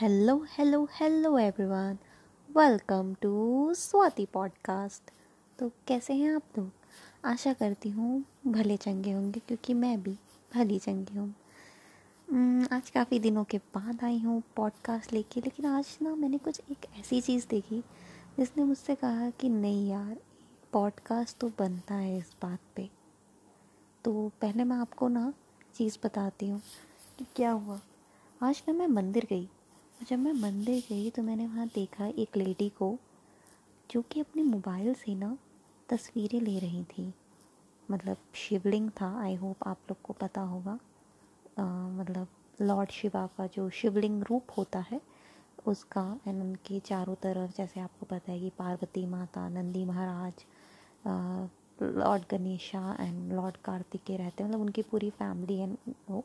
Hello hello hello everyone welcome to Swati podcast तो कैसे हैं आप लोग? आशा करती हूँ भले चंगे होंगे, क्योंकि मैं भी भली चंगी हूँ। आज काफ़ी दिनों के बाद आई हूँ पॉडकास्ट लेके, लेकिन आज ना मैंने कुछ एक ऐसी चीज़ देखी जिसने मुझसे कहा कि नहीं यार पॉडकास्ट तो बनता है इस बात पे। तो पहले मैं आपको ना चीज़ बताती हूँ कि क्या हुआ। आज ना मैं मंदिर गई। जब मैं मंदिर गई तो मैंने वहाँ देखा एक लेडी को जो कि अपने मोबाइल से ना तस्वीरें ले रही थी। मतलब शिवलिंग था आई होप आप लोग को पता होगा। आ, मतलब लॉर्ड शिवा का जो शिवलिंग रूप होता है उसका एंड उनके चारों तरफ़ जैसे आपको पता है कि पार्वती माता नंदी महाराज Lord Ganesha and Lord Kartikeya रहते हैं। मतलब उनकी पूरी फैमिली एंड वो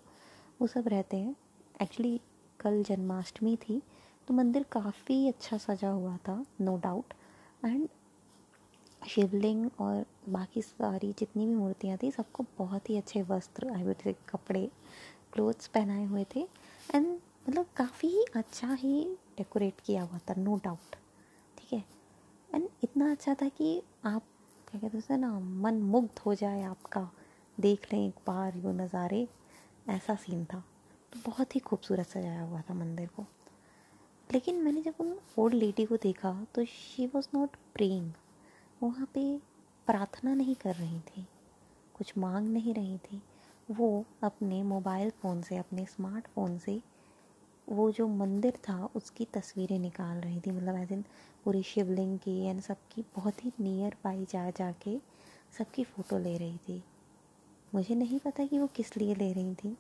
वो सब रहते हैं। एक्चुअली कल जन्माष्टमी थी तो मंदिर काफ़ी अच्छा सजा हुआ था नो डाउट एंड शिवलिंग और बाकी सारी जितनी भी मूर्तियाँ थी, सबको बहुत ही अच्छे वस्त्र आई वुड कपड़े क्लोथ्स पहनाए हुए थे. एंड मतलब काफ़ी अच्छा ही डेकोरेट किया हुआ था नो डाउट ठीक है? एंड इतना अच्छा था कि आप, क्या कहते हैं ना, मन मुग्ध हो जाए आपका. देख लें एक बार वो नज़ारे, ऐसा सीन था. तो बहुत ही खूबसूरत सजाया हुआ था मंदिर को। लेकिन मैंने जब उन ओल्ड लेडी को देखा तो शी वॉज़ नॉट प्रेइंग वहाँ पे प्रार्थना नहीं कर रही थी, कुछ मांग नहीं रही थी। वो अपने मोबाइल फ़ोन से, अपने स्मार्टफ़ोन से वो जो मंदिर था, उसकी तस्वीरें निकाल रही थी। मतलब एज इन पूरी शिवलिंग की एंड सबकी बहुत ही नियर बाई जा जा के सबकी फ़ोटो ले रही थी। मुझे नहीं पता कि वो किस लिए ले रही थी।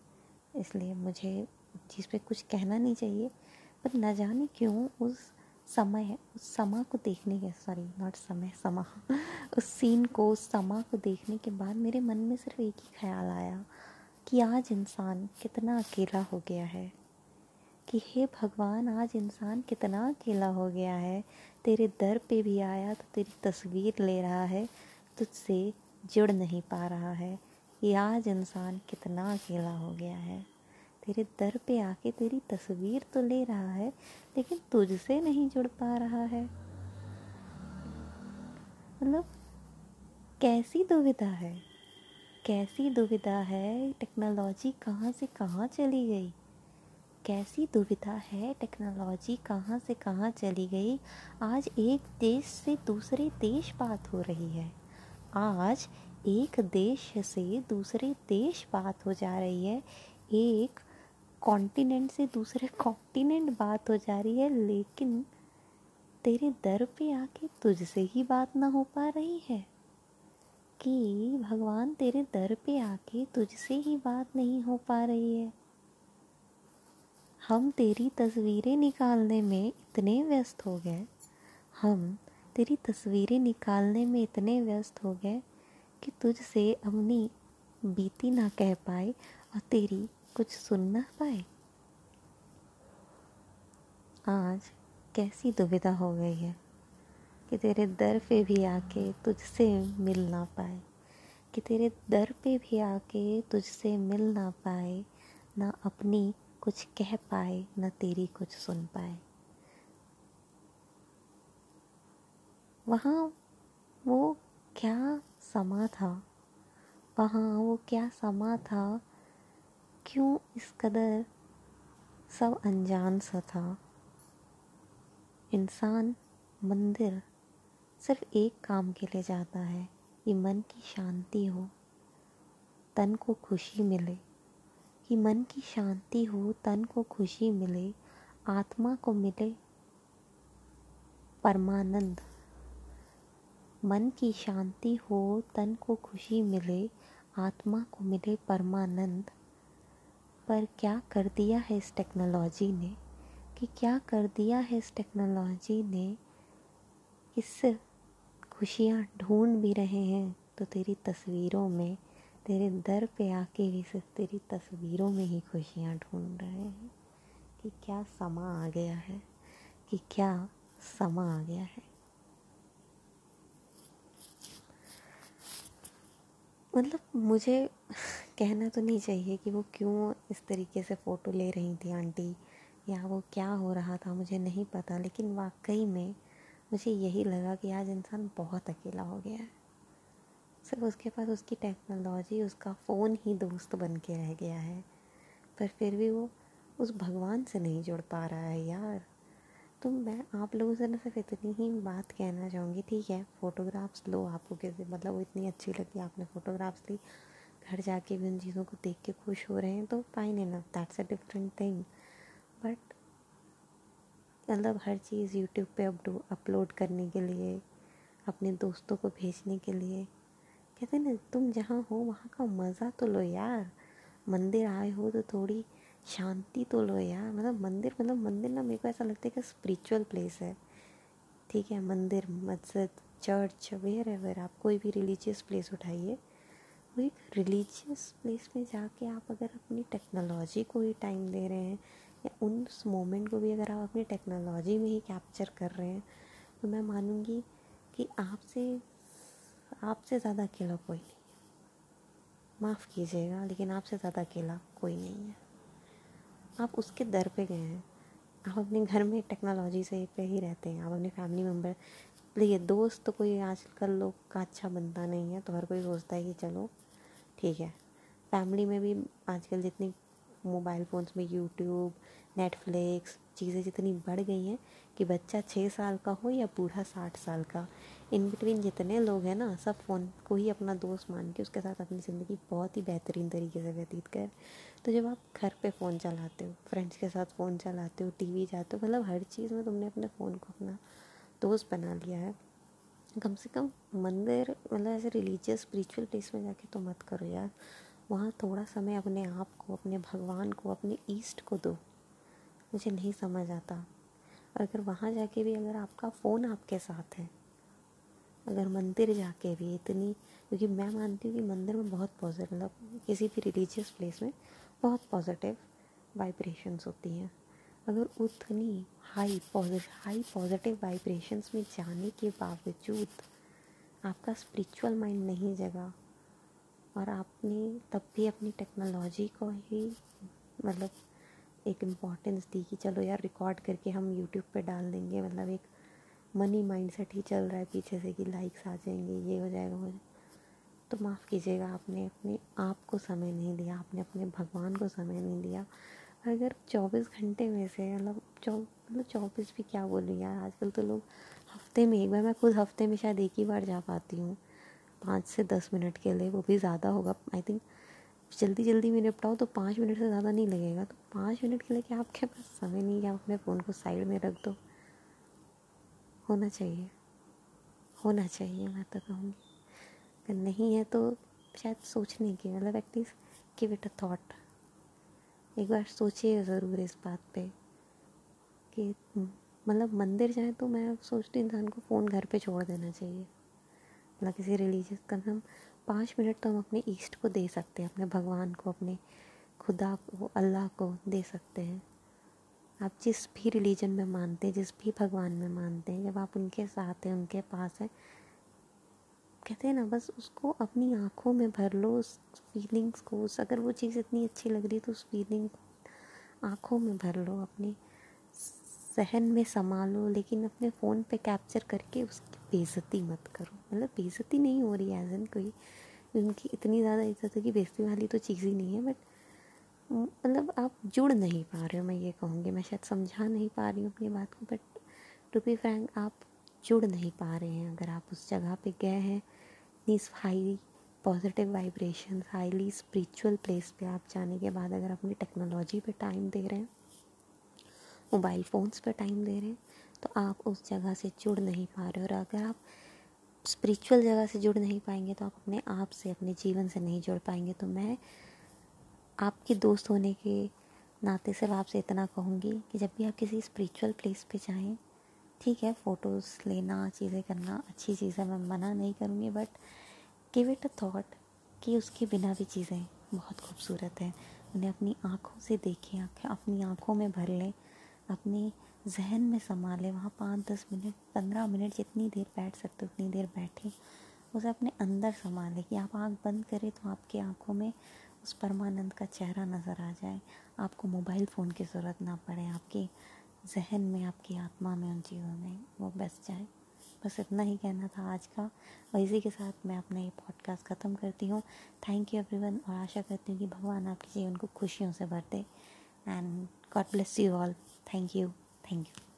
इसलिए मुझे चीज़ पे कुछ कहना नहीं चाहिए, पर न जाने क्यों उस समय, उस समा को देखने के सॉरी नॉट समय, समा, उस सीन को, उस समा को देखने के बाद मेरे मन में सिर्फ़ एक ही ख्याल आया कि आज इंसान कितना अकेला हो गया है। कि हे भगवान, आज इंसान कितना अकेला हो गया है। तेरे दर पे भी आया तो तेरी तस्वीर ले रहा है, तुझसे जुड़ नहीं पा रहा है। कि आज इंसान कितना अकेला हो गया है। तेरे दर पे आके तेरी तस्वीर तो ले रहा है, लेकिन तुझसे नहीं जुड़ पा रहा है। मतलब कैसी दुविधा है? कैसी दुविधा है? टेक्नोलॉजी कहाँ से कहाँ चली गई? कैसी दुविधा है? टेक्नोलॉजी कहाँ से कहाँ चली गई? आज एक देश से दूसरे देश बात हो रही है। आज एक देश से दूसरे देश बात हो जा रही है। एक कॉन्टिनेंट से दूसरे कॉन्टिनेंट बात हो जा रही है, लेकिन तेरे दर पे आके तुझसे ही बात ना हो पा रही है कि भगवान तेरे दर पे आके तुझसे ही बात नहीं हो पा रही है। हम तेरी तस्वीरें निकालने में इतने व्यस्त हो गए। हम तेरी तस्वीरें निकालने में इतने व्यस्त हो गए कि तुझसे अपनी बीती ना कह पाए और तेरी कुछ सुन ना पाए। आज कैसी दुविधा हो गई है कि तेरे दर पे भी आके तुझसे मिल ना पाए, कि तेरे दर पे भी आके तुझसे मिल ना पाए, ना अपनी कुछ कह पाए, ना तेरी कुछ सुन पाए। वहाँ वो क्या समा था। वहाँ वो क्या समा था? क्यों इस कदर सब अनजान सा था? इंसान मंदिर सिर्फ़ एक काम के लिए जाता है, कि मन की शांति हो। तन को खुशी मिले। कि मन की शांति हो, तन को खुशी मिले। आत्मा को मिले परमानंद। मन की शांति हो, तन को खुशी मिले, आत्मा को मिले परमानंद। पर क्या कर दिया है इस टेक्नोलॉजी ने? कि क्या कर दिया है इस टेक्नोलॉजी ने? सिर्फ़ खुशियाँ ढूंढ भी रहे हैं तो तेरी तस्वीरों में, तेरे दर पे आके भी सिर्फ़ तेरी तस्वीरों में ही खुशियाँ ढूंढ रहे हैं। कि क्या समा आ गया है? कि क्या समा आ गया है? मतलब मुझे कहना तो नहीं चाहिए कि वो क्यों इस तरीके से फ़ोटो ले रही थी आंटी, या वो क्या हो रहा था, मुझे नहीं पता। लेकिन वाकई में मुझे यही लगा कि आज इंसान बहुत अकेला हो गया है। सिर्फ़ उसके पास उसकी टेक्नोलॉजी, उसका फ़ोन ही दोस्त बन के रह गया है। पर फिर भी वो उस भगवान से नहीं जुड़ पा रहा है यार। तो मैं आप लोगों से ना सिर्फ़ इतनी ही बात कहना चाहूँगी, ठीक है? फ़ोटोग्राफ्स लो आपको कैसे मतलब वो इतनी अच्छी लगी आपने फ़ोटोग्राफ्स ली। घर जाके भी उन चीज़ों को देख के खुश हो रहे हैं तो फाइन है ना? That's a different thing but मतलब हर चीज़ यूट्यूब पे अपलोड करने के लिए, अपने दोस्तों को भेजने के लिए। कहते ना, तुम जहाँ हो, वहाँ का मज़ा तो लो यार। मंदिर आए हो तो थोड़ी शांति तो लो यार। मतलब मंदिर मतलब मंदिर ना मेरे को ऐसा लगता है कि स्पिरिचुअल प्लेस है। ठीक है, मंदिर, मस्जिद चर्च वेयर एवर आप कोई भी रिलीजियस प्लेस उठाइए। वो एक रिलीजियस प्लेस में जाके आप अगर अपनी टेक्नोलॉजी को ही टाइम दे रहे हैं, या उस मोमेंट को भी अगर आप अपनी टेक्नोलॉजी में ही कैप्चर कर रहे हैं तो मैं मानूँगी कि आपसे आपसे ज़्यादा अकेला कोई नहीं माफ़ कीजिएगा, लेकिन आपसे ज़्यादा अकेला कोई नहीं है। आप उसके दर पे गए हैं। आप अपने घर में टेक्नोलॉजी से पे ही रहते हैं। आप अपने फैमिली मेंबर देखिए दोस्त तो कोई आजकल लोग का अच्छा बनता नहीं है तो हर कोई सोचता है कि चलो, ठीक है। फैमिली में भी आजकल जितनी मोबाइल फ़ोन्स में यूट्यूब, नेटफ्लिक्स, चीज़ें जितनी बढ़ गई हैं कि बच्चा छः साल का हो या बूढ़ा साठ साल का, इन बिटवीन जितने लोग हैं ना, सब फ़ोन को ही अपना दोस्त मान के उसके साथ अपनी ज़िंदगी बहुत ही बेहतरीन तरीके से व्यतीत कर। तो जब आप घर पे फ़ोन चलाते हो फ्रेंड्स के साथ फ़ोन चलाते हो टीवी जाते हो मतलब हर चीज़ में तुमने अपने फ़ोन को अपना दोस्त बना लिया है, कम से कम मंदिर मतलब ऐसे रिलीजियस स्पिरिचुअल प्लेस में जाके तो मत करो यार। वहाँ थोड़ा समय अपने आप को, अपने भगवान को, अपने ईस्ट को दो। मुझे नहीं समझ आता। अगर वहाँ जाके भी अगर आपका फ़ोन आपके साथ है, अगर मंदिर जाके भी इतनी, क्योंकि मैं मानती हूँ कि मंदिर में बहुत पॉजिटिव मतलब किसी भी रिलीजियस प्लेस में बहुत पॉजिटिव वाइब्रेशंस होती हैं। अगर उतनी high positive high positive vibrations में जाने के बावजूद आपका स्पिरिचुअल माइंड नहीं जगा और आपने तब भी अपनी टेक्नोलॉजी को ही मतलब एक इम्पॉर्टेंस दी कि चलो यार रिकॉर्ड करके हम यूट्यूब पे डाल देंगे। मतलब एक मनी माइंड सेट ही चल रहा है पीछे से कि लाइक्स आ जाएँगे, ये हो जाएगा, वो तो माफ़ कीजिएगा, आपने अपने आप को समय नहीं दिया, आपने अपने भगवान को समय नहीं दिया। अगर चौबीस घंटे में से मतलब चौ मतलब चौबीस भी क्या बोलूँ यार, आजकल तो लोग हफ़्ते में, एक बार मैं खुद हफ़्ते में शायद एक ही बार जा पाती हूँ। पाँच से दस मिनट के लिए, वो भी ज़्यादा होगा। आई थिंक जल्दी जल्दी में निपटाओ तो पाँच मिनट से ज़्यादा नहीं लगेगा। तो पाँच मिनट के लिए क्या आपके पास समय नहीं है आप अपने फ़ोन को साइड में रख दो। होना चाहिए। होना चाहिए, मैं तो कहूँगी। अगर नहीं है तो शायद सोचने की मतलब at least give it a thought एक बार सोचिए ज़रूर इस बात पे कि मतलब मंदिर जाए तो मैं सोचती इंसान को फ़ोन घर पे छोड़ देना चाहिए। मतलब किसी रिलीजियस से कम पाँच मिनट तो हम अपने ईस्ट को दे सकते हैं, अपने भगवान को, अपने खुदा को, अल्लाह को दे सकते हैं। आप जिस भी रिलीजन में मानते हैं, जिस भी भगवान में मानते हैं, जब आप उनके साथ हैं, उनके पास हैं, कहते हैं ना, बस उसको अपनी आँखों में भर लो, उस फीलिंग्स को, उस अगर वो चीज़ इतनी अच्छी लग रही है तो उस फीलिंग को आँखों में भर लो, अपने सहन में संभालो, लेकिन अपने फ़ोन पे कैप्चर करके उसकी बेइज्जती मत करो। मतलब बेइज्जती नहीं हो रही एज एन कोई, उनकी इतनी ज़्यादा इज़्ज़त है कि वाली तो चीज़ ही नहीं है बट मतलब आप जुड़ नहीं पा रहे हो, मैं ये कहूँगी। मैं शायद समझा नहीं पा रही हूँ अपनी बात को बट टू बी फ्रैंक आप जुड़ नहीं पा रहे हैं। अगर आप उस जगह पे गए हैं इस high positive vibration highly spiritual place पे आप जाने के बाद अगर अपनी टेक्नोलॉजी पे टाइम दे रहे हैं मोबाइल फ़ोन्स पे टाइम दे रहे हैं तो आप उस जगह से जुड़ नहीं पा रहे और अगर आप स्पिरिचुअल जगह से जुड़ नहीं पाएँगे तो आप अपने आप से, अपने जीवन से नहीं जुड़ पाएँगे। तो मैं आपके दोस्त होने के नाते सिर्फ़ आपसे इतना कहूँगी कि जब भी आप किसी स्पिरिचुअल प्लेस पे जाएँ, ठीक है फ़ोटोज़ लेना, चीज़ें करना, अच्छी चीज़ है मैं मना नहीं करूँगी but give it a thought कि उसके बिना भी चीज़ें बहुत खूबसूरत हैं। उन्हें अपनी आँखों से देखें अपनी आँखों में भर लें, अपने जहन में समा लें वहाँ पाँच दस मिनट, पंद्रह मिनट जितनी देर बैठ सकते, उतनी देर बैठें, उसे अपने अंदर संभालें कि आप आँख बंद करें तो आपकी आँखों में उस परमानंद का चेहरा नज़र आ जाए। आपको मोबाइल फ़ोन की ज़रूरत ना पड़े, आपके जहन में, आपकी आत्मा में, उन चीज़ों में, वो बस जाए। बस इतना ही कहना था आज का। और इसी के साथ मैं अपना ये पॉडकास्ट ख़त्म करती हूँ। थैंक यू एवरीवन और आशा करती हूँ कि भगवान आपके जीवन को खुशियों से भर दे। And God bless you all thank you thank you